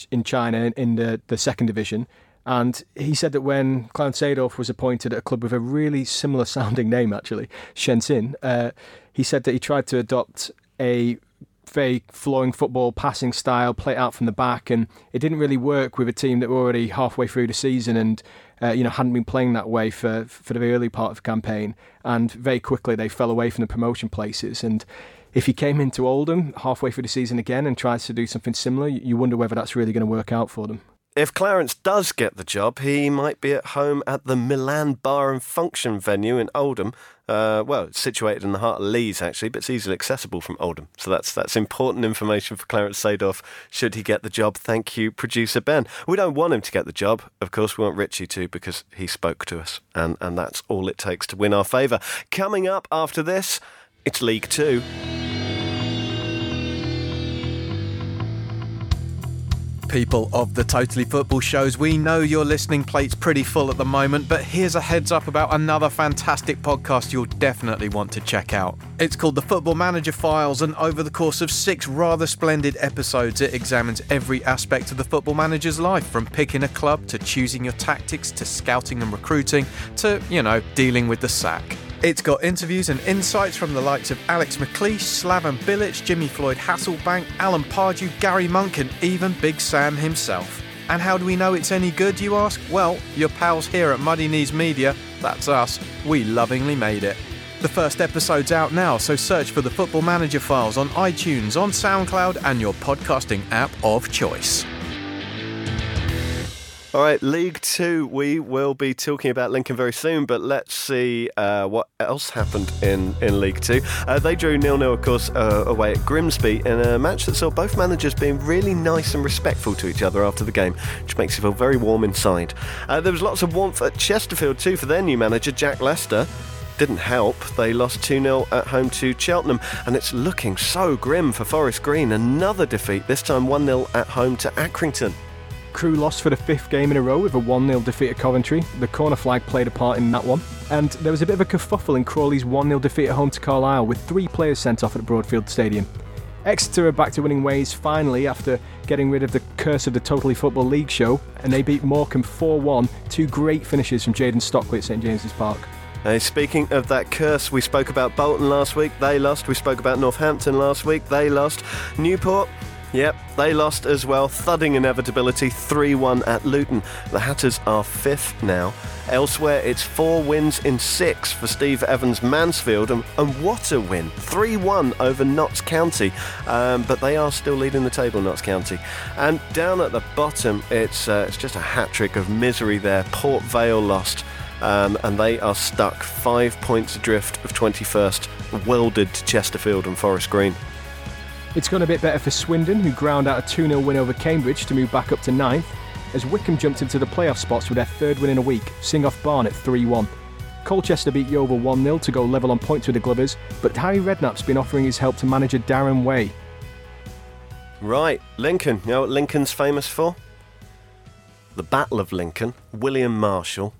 in China in the, the second division. And he said that when Clarence Seedorf was appointed at a club with a really similar sounding name, actually, Shenzhen, uh, he said that he tried to adopt a very flowing football, passing style, play out from the back, and it didn't really work with a team that were already halfway through the season and uh, you know hadn't been playing that way for for the early part of the campaign. And very quickly they fell away from the promotion places. And if he came into Oldham halfway through the season again and tries to do something similar, you wonder whether that's really going to work out for them. If Clarence does get the job, he might be at home at the Milan Bar and Function venue in Oldham. Uh, well, it's situated in the heart of Leeds, actually, but it's easily accessible from Oldham. So that's that's important information for Clarence Seedorf should he get the job. Thank you, producer Ben. We don't want him to get the job. Of course, we want Richie to because he spoke to us, and, and that's all it takes to win our favour. Coming up after this, it's League Two. people of the Totally Football shows. We know your listening plate's pretty full at the moment, but here's a heads up about another fantastic podcast you'll definitely want to check out. It's called The Football Manager Files, and over the course of six rather splendid episodes, it examines every aspect of the football manager's life from picking a club to choosing your tactics to scouting and recruiting to, you know, dealing with the sack. It's got interviews and insights from the likes of Alex McLeish, Slaven Bilic, Jimmy Floyd Hasselbaink, Alan Pardew, Gary Monk, and even Big Sam himself. And how do we know it's any good, you ask? Well, your pals here at Muddy Knees Media, that's us, we lovingly made it. The first episode's out now, so search for the Football Manager files on iTunes, on SoundCloud, and your podcasting app of choice. All right, League Two. We will be talking about Lincoln very soon, but let's see uh, what else happened in, in League Two. Uh, they drew nil nil, of course, uh, away at Grimsby in a match that saw both managers being really nice and respectful to each other after the game, which makes you feel very warm inside. Uh, there was lots of warmth at Chesterfield too for their new manager, Jack Lester didn't help. They lost 2 0 at home to Cheltenham, and it's looking so grim for Forest Green. Another defeat, this time 1 0 at home to Accrington. Crewe lost for the fifth game in a row with a 1 0 defeat at Coventry. The corner flag played a part in that one. And there was a bit of a kerfuffle in Crawley's 1 0 defeat at home to Carlisle, with three players sent off at Broadfield Stadium. Exeter are back to winning ways finally after getting rid of the curse of the Totally Football League show, and they beat Morecambe 4 1. Two great finishes from Jayden Stockley at St James's Park. Hey, speaking of that curse, we spoke about Bolton last week, they lost. We spoke about Northampton last week, they lost. Newport, Yep, they lost as well. Thudding inevitability 3 1 at Luton. The Hatters are fifth now. Elsewhere, it's four wins in six for Steve Evans Mansfield, and, and what a win! 3 1 over Notts County, um, but they are still leading the table, Notts County. And down at the bottom, it's, uh, it's just a hat trick of misery there. Port Vale lost. Um, and they are stuck five points adrift of 21st, welded to Chesterfield and Forest Green. It's gone a bit better for Swindon, who ground out a 2 0 win over Cambridge to move back up to ninth, as Wycombe jumped into the playoff spots with their third win in a week, seeing off Barnet 3 1. Colchester beat Yeovil 1 0 to go level on points with the Glovers, but Harry Redknapp's been offering his help to manager Darren Way. Right, Lincoln. You know what Lincoln's famous for? The Battle of Lincoln, William Marshal.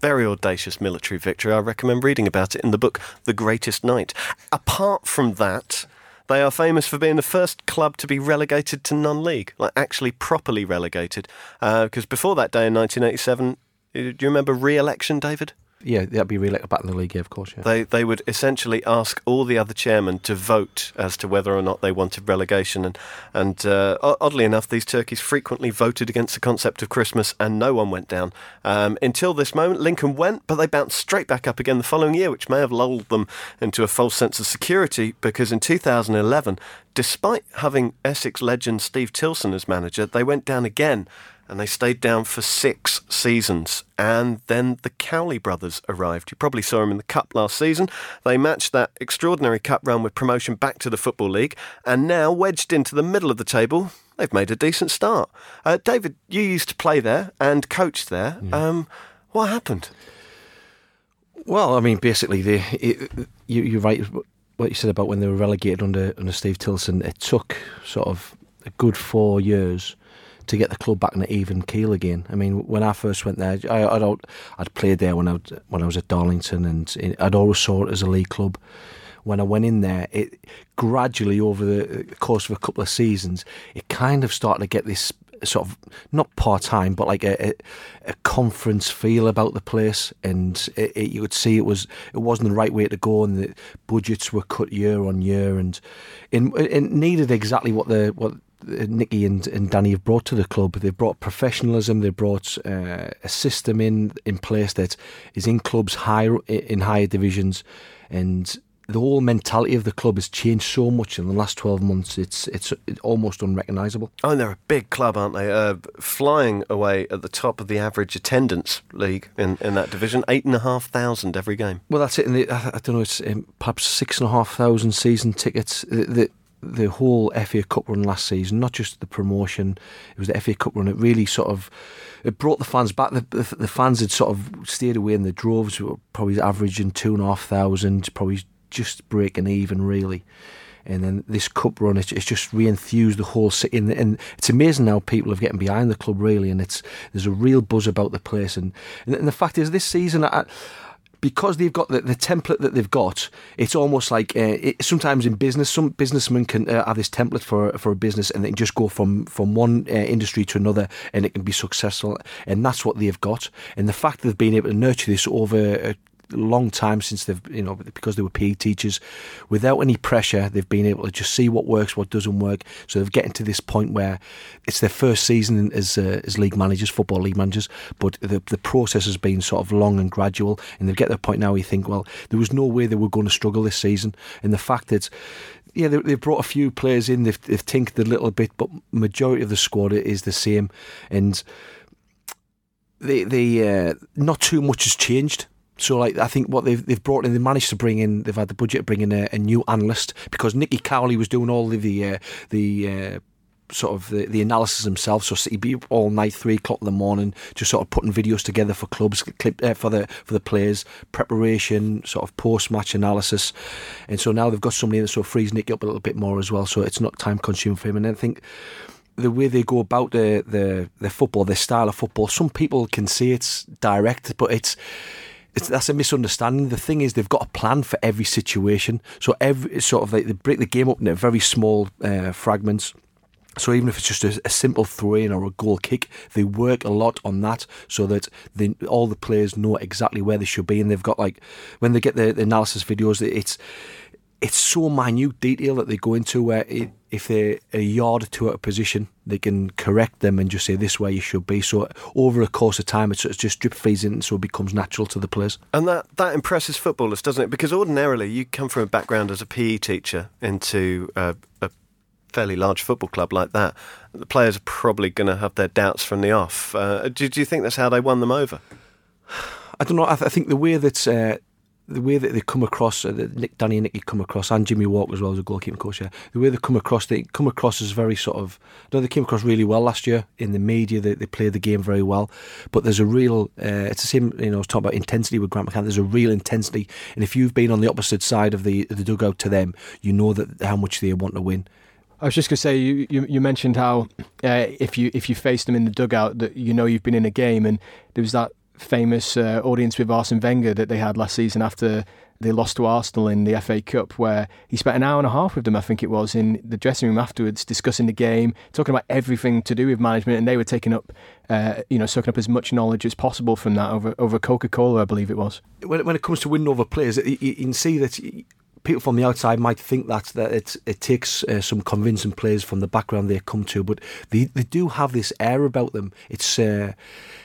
Very audacious military victory. I recommend reading about it in the book The Greatest Knight. Apart from that, they are famous for being the first club to be relegated to non league, like actually properly relegated. Because uh, before that day in 1987, do you remember re election, David? Yeah, that'd be re-elected back in the league, yeah, of course. Yeah. They they would essentially ask all the other chairmen to vote as to whether or not they wanted relegation, and and uh, oddly enough, these turkeys frequently voted against the concept of Christmas, and no one went down um, until this moment. Lincoln went, but they bounced straight back up again the following year, which may have lulled them into a false sense of security because in 2011, despite having Essex legend Steve Tilson as manager, they went down again and they stayed down for six seasons. And then the Cowley brothers arrived. You probably saw them in the Cup last season. They matched that extraordinary Cup run with promotion back to the Football League, and now wedged into the middle of the table, they've made a decent start. Uh, David, you used to play there and coached there. Yeah. Um, what happened? Well, I mean, basically, the, it, you, you're right. What you said about when they were relegated under under Steve Tilson, it took sort of a good four years to get the club back on an even keel again. I mean, when I first went there, I, I'd, I'd played there when I when I was at Darlington, and I'd always saw it as a league club. When I went in there, it gradually over the course of a couple of seasons, it kind of started to get this sort of not part time, but like a, a, a, conference feel about the place, and it, it, you could see it was it wasn't the right way to go, and the budgets were cut year on year, and it, it needed exactly what the what Nicky and, and Danny have brought to the club. They've brought professionalism. They've brought uh, a system in in place that is in clubs higher in higher divisions, and the whole mentality of the club has changed so much in the last 12 months. It's it's almost unrecognisable. Oh, and they're a big club, aren't they? Uh, flying away at the top of the average attendance league in, in that division, eight and a half thousand every game. Well, that's it. And the, I, I, don't know, it's um, perhaps six and a half thousand season tickets. The, the, the whole FA Cup run last season, not just the promotion, it was the FA Cup run. It really sort of it brought the fans back. The, the, the fans had sort of stayed away in the droves, were probably averaging two and a half thousand, probably just breaking even really. And then this cup run, it's, just re-enthused the whole city, and, and, it's amazing how people are getting behind the club really, and it's there's a real buzz about the place, and and, and the fact is this season. I, because they've got the, the template that they've got, it's almost like uh, it, sometimes in business, some businessmen can uh, have this template for for a business and they can just go from from one uh, industry to another and it can be successful. And that's what they've got. And the fact that they've been able to nurture this over long time since they've, you know, because they were PE teachers, without any pressure, they've been able to just see what works, what doesn't work. So they're getting to this point where it's their first season as uh, as league managers, football league managers, but the the process has been sort of long and gradual, and they get to the point now where you think, well, there was no way they were going to struggle this season, and the fact that yeah, they, have brought a few players in. They've, they've tinkered a little bit, but majority of the squad is the same, and the the uh, not too much has changed. So like I think what they've they've brought in, they managed to bring in, they've had the budget to bring in a, a new analyst because Nicky Cowley was doing all of the uh, the. Uh, sort of the, the analysis himself. So he'd be up all night, three o'clock in the morning, just sort of putting videos together for clubs, clip uh, for the for the players, preparation, sort of post match analysis. And so now they've got somebody that sort of frees Nick up a little bit more as well. So it's not time consuming for him. And I think the way they go about the the the football, their style of football, some people can say it's direct, but it's it's, that's a misunderstanding. The thing is, they've got a plan for every situation. So every sort of like they break the game up into very small uh, fragments. So even if it's just a, a simple throw-in or a goal kick, they work a lot on that so that they, all the players know exactly where they should be, and they've got like when they get the, the analysis videos, it's it's so minute detail that they go into where it, if they're a yard or two to a position, they can correct them and just say this way you should be. So over a course of time, it's, it's just drip feeds in, so it becomes natural to the players. And that that impresses footballers, doesn't it? Because ordinarily you come from a background as a PE teacher into a, a fairly large football club like that. The players are probably going to have their doubts from the off. Uh, do, do, you think that's how they won them over? I don't know. I, th- I think the way that. Uh, the way that they come across, uh, Nick, Danny and Nicky come across, and Jimmy Walker as well as a goalkeeping coach. Yeah, the way they come across, they come across as very sort of. No, they came across really well last year in the media. They, they played the game very well, but there's a real. Uh, it's the same. You know, I was talking about intensity with Grant McCann. There's a real intensity, and if you've been on the opposite side of the the dugout to them, you know that how much they want to win. I was just going to say you, you, you mentioned how uh, if you if you face them in the dugout that you know you've been in a game and there was that famous uh, audience with Arsene Wenger that they had last season after they lost to Arsenal in the FA Cup, where he spent an hour and a half with them, I think it was, in the dressing room afterwards, discussing the game, talking about everything to do with management, and they were taking up, uh, you know, soaking up as much knowledge as possible from that over over Coca Cola, I believe it was. When, when it comes to winning over players, you, you can see that people from the outside might think that that it it takes uh, some convincing players from the background they come to, but they they do have this air about them. It's uh,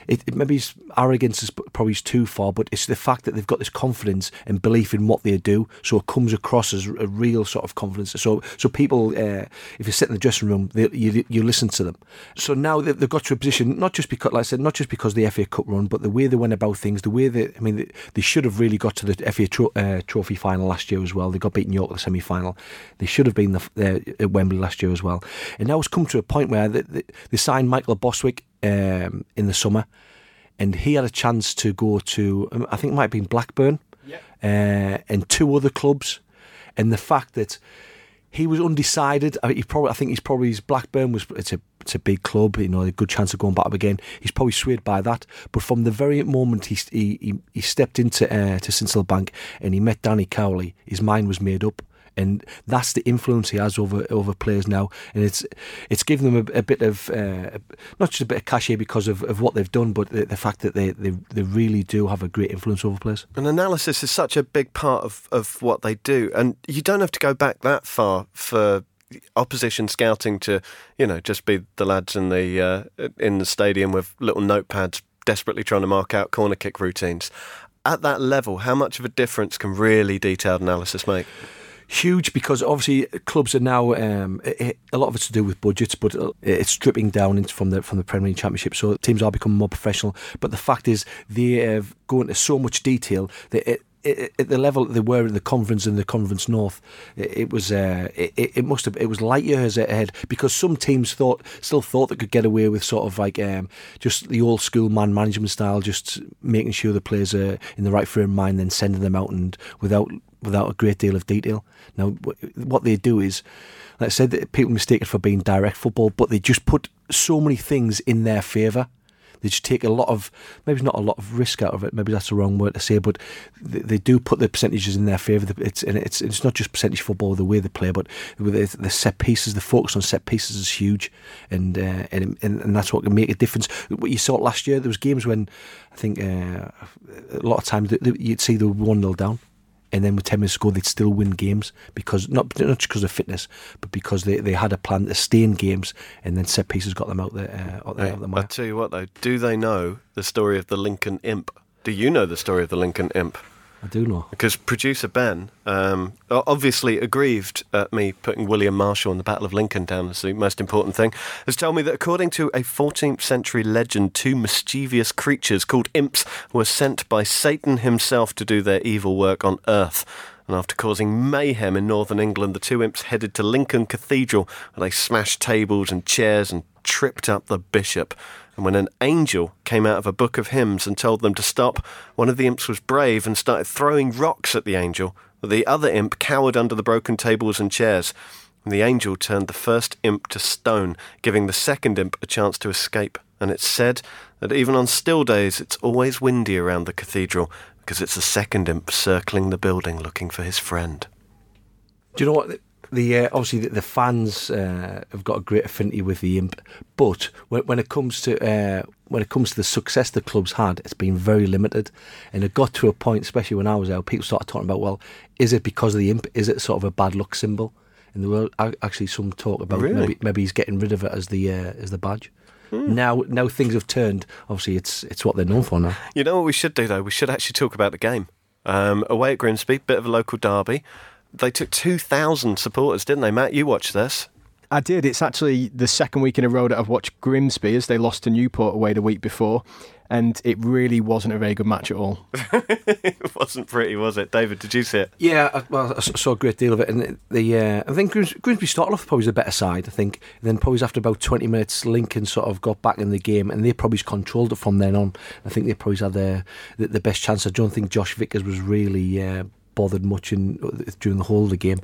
it, it maybe arrogance is probably too far, but it's the fact that they've got this confidence and belief in what they do, so it comes across as a real sort of confidence. So so people, uh, if you sit in the dressing room, they, you you listen to them. So now they've, got to a position not just because, like I said, not just because the FA Cup run, but the way they went about things, the way they, I mean, they, they should have really got to the FA tro- uh, Trophy final last year as well. They got beaten York in the semi final. They should have been the, uh, at Wembley last year as well. And now it's come to a point where they, they, they signed Michael Bostwick um, in the summer and he had a chance to go to um, I think it might have been Blackburn uh, and two other clubs, and the fact that he was undecided. I mean, he probably I think he's probably his Blackburn was it's a it's a big club, you know, a good chance of going back up again. He's probably swayed by that, but from the very moment he he he stepped into uh, to Sincil Bank and he met Danny Cowley, his mind was made up and that's the influence he has over over players now, and it's it's given them a, a bit of uh, not just a bit of cachet because of, of what they've done, but the, the fact that they, they they really do have a great influence over players. And analysis is such a big part of, of what they do, and you don't have to go back that far for opposition scouting to you know just be the lads in the uh, in the stadium with little notepads desperately trying to mark out corner kick routines. At that level how much of a difference can really detailed analysis make huge because obviously clubs are now um, it, a lot of it's to do with budgets, but it's stripping down from the from the Premier League Championship. So teams are becoming more professional. But the fact is, they have gone into so much detail that it, at the level they were in the conference in the conference north, it was uh, it, it must have it was light years ahead because some teams thought still thought they could get away with sort of like um, just the old school man management style, just making sure the players are in the right frame of mind, then sending them out and without without a great deal of detail. Now, what they do is, like I said, that people mistake it for being direct football, but they just put so many things in their favour they just take a lot of maybe not a lot of risk out of it. Maybe that's the wrong word to say, but they, they do put the percentages in their favour. It's and it's it's not just percentage football the way they play, but the, the set pieces, the focus on set pieces is huge, and uh, and, and that's what can make a difference. What you saw last year, there was games when I think uh, a lot of times you'd see the one 0 down and then with 10 minutes to go, they'd still win games because not not just because of fitness, but because they, they had a plan to stay in games, and then set pieces got them out there. Uh, out, hey, out the I tell you what, though, do they know the story of the Lincoln Imp? Do you know the story of the Lincoln Imp? I do know. Because producer Ben, um, obviously aggrieved at me putting William Marshal and the Battle of Lincoln down as the most important thing, has told me that according to a 14th century legend, two mischievous creatures called imps were sent by Satan himself to do their evil work on earth. And after causing mayhem in northern England, the two imps headed to Lincoln Cathedral, where they smashed tables and chairs and tripped up the bishop. And when an angel came out of a book of hymns and told them to stop, one of the imps was brave and started throwing rocks at the angel. But the other imp cowered under the broken tables and chairs. And the angel turned the first imp to stone, giving the second imp a chance to escape. And it's said that even on still days, it's always windy around the cathedral because it's the second imp circling the building looking for his friend. Do you know what? The uh, obviously the, the fans uh, have got a great affinity with the imp, but when, when it comes to uh, when it comes to the success the club's had, it's been very limited, and it got to a point, especially when I was out, people started talking about, well, is it because of the imp? Is it sort of a bad luck symbol? And there were actually some talk about really? maybe, maybe he's getting rid of it as the uh, as the badge. Hmm. Now, now things have turned. Obviously, it's it's what they're known for now. You know what we should do though? We should actually talk about the game. Um, away at Grimsby, bit of a local derby. They took 2,000 supporters, didn't they, Matt? You watched this. I did. It's actually the second week in a row that I've watched Grimsby as they lost to Newport away the week before. And it really wasn't a very good match at all. it wasn't pretty, was it? David, did you see it? Yeah, I, well, I saw a great deal of it. And the uh, I think Grimsby started off probably the better side, I think. And then probably after about 20 minutes, Lincoln sort of got back in the game and they probably controlled it from then on. I think they probably had their, the, the best chance. I don't think Josh Vickers was really uh, bothered much in during the whole of the game.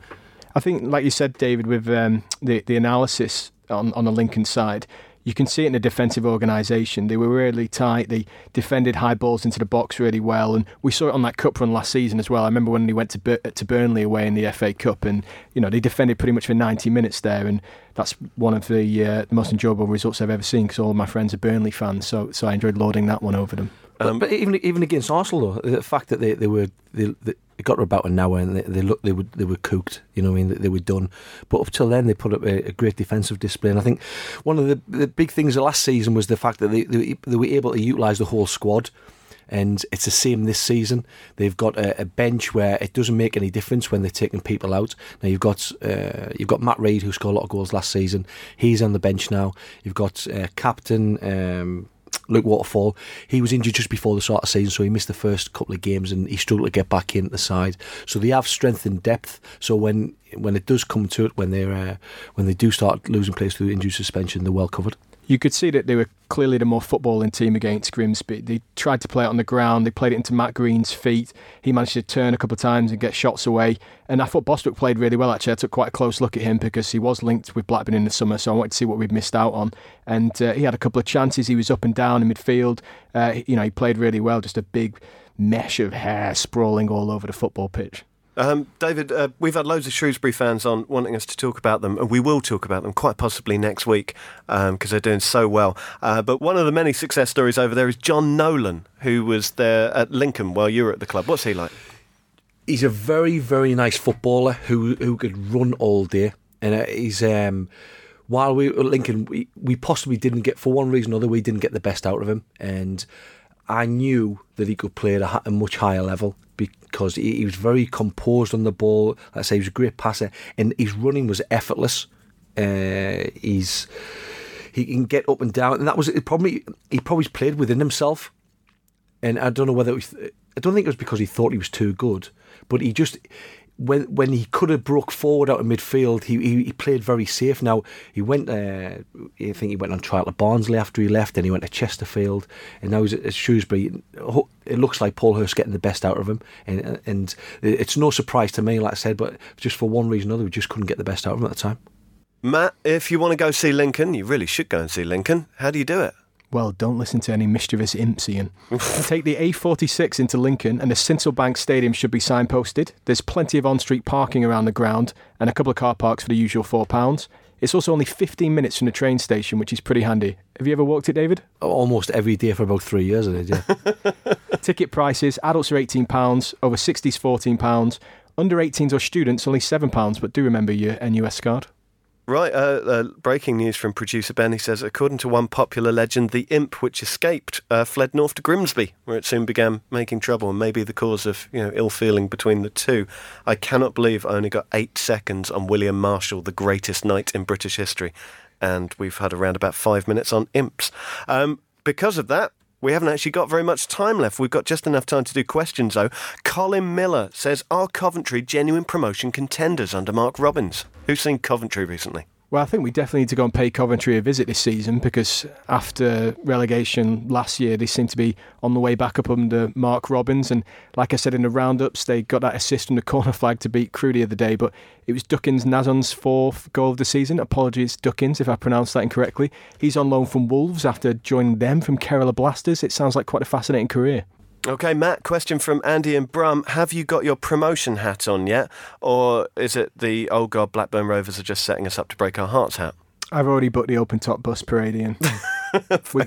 I think, like you said, David, with um, the the analysis on on the Lincoln side, you can see it in the defensive organisation. They were really tight. They defended high balls into the box really well, and we saw it on that cup run last season as well. I remember when they went to Bur- to Burnley away in the FA Cup, and you know they defended pretty much for 90 minutes there, and that's one of the, uh, the most enjoyable results I've ever seen because all my friends are Burnley fans, so so I enjoyed loading that one over them. Um, but, but, even even against Arsenal, though, the fact that they, they were they, they got about an hour and they, they looked they were they were cooked. You know, I mean, they, they were done. But up till then, they put up a, a, great defensive display. And I think one of the, the big things of last season was the fact that they, they, they were able to utilise the whole squad. And it's the same this season. They've got a, a, bench where it doesn't make any difference when they're taking people out. Now you've got uh, you've got Matt Rhead who scored a lot of goals last season. He's on the bench now. You've got uh, captain. Um, Luke Waterfall, he was injured just before the start of season, so he missed the first couple of games and he struggled to get back in the side. So they have strength and depth. So when when it does come to it, when they're uh, when they do start losing players through injury suspension, they're well covered you could see that they were clearly the more footballing team against Grimsby. They tried to play it on the ground. They played it into Matt Green's feet. He managed to turn a couple of times and get shots away. And I thought Bostwick played really well. Actually, I took quite a close look at him because he was linked with Blackburn in the summer, so I wanted to see what we'd missed out on. And uh, he had a couple of chances. He was up and down in midfield. Uh, you know, he played really well. Just a big mesh of hair sprawling all over the football pitch. Um, David, uh, we've had loads of Shrewsbury fans on wanting us to talk about them, and we will talk about them quite possibly next week because um, they're doing so well. Uh, but one of the many success stories over there is Jon Nolan, who was there at Lincoln while you were at the club. What's he like? He's a very, very nice footballer who who could run all day, and uh, he's. Um, while we were at Lincoln, we, we possibly didn't get, for one reason or other, we didn't get the best out of him. And I knew that he could play at a, much higher level because he, he, was very composed on the ball. Like I say, he was a great passer, and his running was effortless. Uh, he's he can get up and down, and that was probably he probably played within himself. And I don't know whether was, I don't think it was because he thought he was too good, but he just when when he could have broke forward out of midfield, he, he, he played very safe. Now he went, uh, I think he went on trial at Barnsley after he left, and he went to Chesterfield, and now he's at Shrewsbury. It looks like Paul Hurst getting the best out of him, and and it's no surprise to me, like I said, but just for one reason or other, we just couldn't get the best out of him at the time. Matt, if you want to go see Lincoln, you really should go and see Lincoln. How do you do it? Well, don't listen to any mischievous imps, Iain. Take the A46 into Lincoln, and the Sincil Bank Stadium should be signposted. There's plenty of on street parking around the ground, and a couple of car parks for the usual £4. It's also only 15 minutes from the train station, which is pretty handy. Have you ever walked it, David? Oh, almost every day for about three years, I did, yeah. Ticket prices adults are £18, over 60s £14, under 18s or students only £7, but do remember your NUS card. Right, uh, uh, breaking news from producer Ben. He says, according to one popular legend, the imp which escaped uh, fled north to Grimsby, where it soon began making trouble and maybe the cause of you know ill feeling between the two. I cannot believe I only got eight seconds on William Marshal, the greatest knight in British history, and we've had around about five minutes on imps. Um, because of that, we haven't actually got very much time left. We've got just enough time to do questions, though. Colin Miller says, Are Coventry genuine promotion contenders under Mark Robins? Who's seen Coventry recently? Well, I think we definitely need to go and pay Coventry a visit this season because after relegation last year, they seem to be on the way back up under Mark Robins. And like I said in the roundups, they got that assist from the corner flag to beat Crewe the other day. But it was Duckens Nazon's fourth goal of the season. Apologies, Duckins, if I pronounced that incorrectly. He's on loan from Wolves after joining them from Kerala Blasters. It sounds like quite a fascinating career. Okay, Matt, question from Andy and Brum. Have you got your promotion hat on yet? Or is it the, oh God, Blackburn Rovers are just setting us up to break our hearts hat? I've already booked the open top bus parade, Iain. we,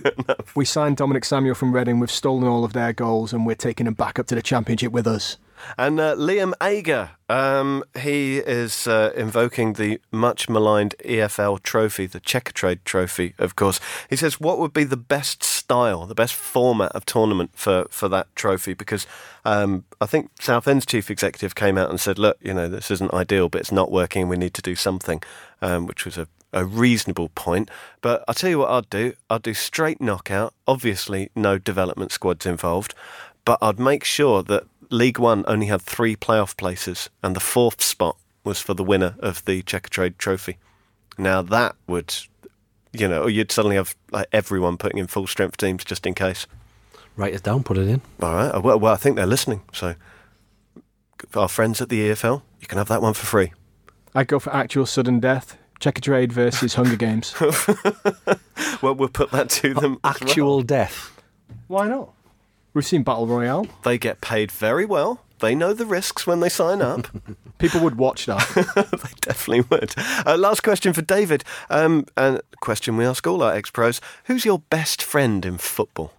we signed Dominic Samuel from Reading. We've stolen all of their goals and we're taking them back up to the Championship with us. And uh, Liam Ager, um, he is uh, invoking the much maligned EFL trophy, the Checkatrade trophy, of course. He says, What would be the best style, the best format of tournament for, for that trophy? Because um, I think Southend's chief executive came out and said, Look, you know, this isn't ideal, but it's not working. We need to do something, um, which was a, a reasonable point. But I'll tell you what I'd do I'd do straight knockout, obviously, no development squads involved, but I'd make sure that League One only had three playoff places, and the fourth spot was for the winner of the Checkatrade Trophy. Now that would, you know, or you'd suddenly have like everyone putting in full strength teams just in case. Write it down, put it in. All right. Uh, well, well, I think they're listening. So, our friends at the EFL, you can have that one for free. I'd go for actual sudden death. Checkatrade versus Hunger Games. well, we'll put that to them. Actual well. death. Why not? We've seen Battle Royale. They get paid very well. They know the risks when they sign up. People would watch that. they definitely would. Uh, last question for David. Um, and question we ask all our ex pros Who's your best friend in football?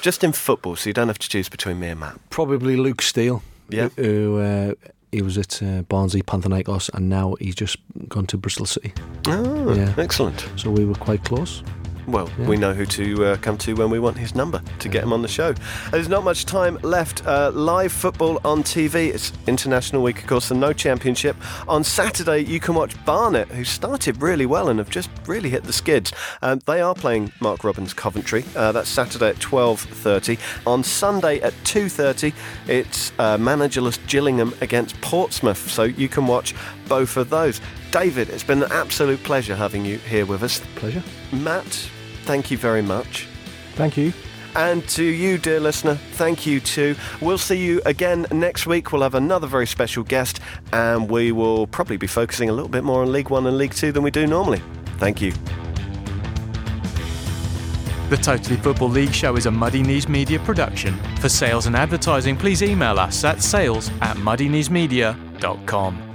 Just in football, so you don't have to choose between me and Matt. Probably Luke Steele. Yeah. Who uh, he was at uh, Barnsley, Panathinaikos, and now he's just gone to Bristol City. Oh, yeah. excellent. So we were quite close well, yeah. we know who to uh, come to when we want his number to get him on the show. There's not much time left. Uh, live football on TV. It's International Week, of course, and no championship. On Saturday, you can watch Barnet, who started really well and have just really hit the skids. Um, they are playing Mark Robins Coventry. Uh, that's Saturday at 12:30. On Sunday at 2:30, it's uh, managerless Gillingham against Portsmouth. So you can watch both of those. David, it's been an absolute pleasure having you here with us. Pleasure. Matt, thank you very much. Thank you. And to you, dear listener, thank you too. We'll see you again next week. We'll have another very special guest, and we will probably be focusing a little bit more on League One and League Two than we do normally. Thank you. The Totally Football League show is a Muddy Knees Media production. For sales and advertising, please email us at sales at muddykneesmedia.com.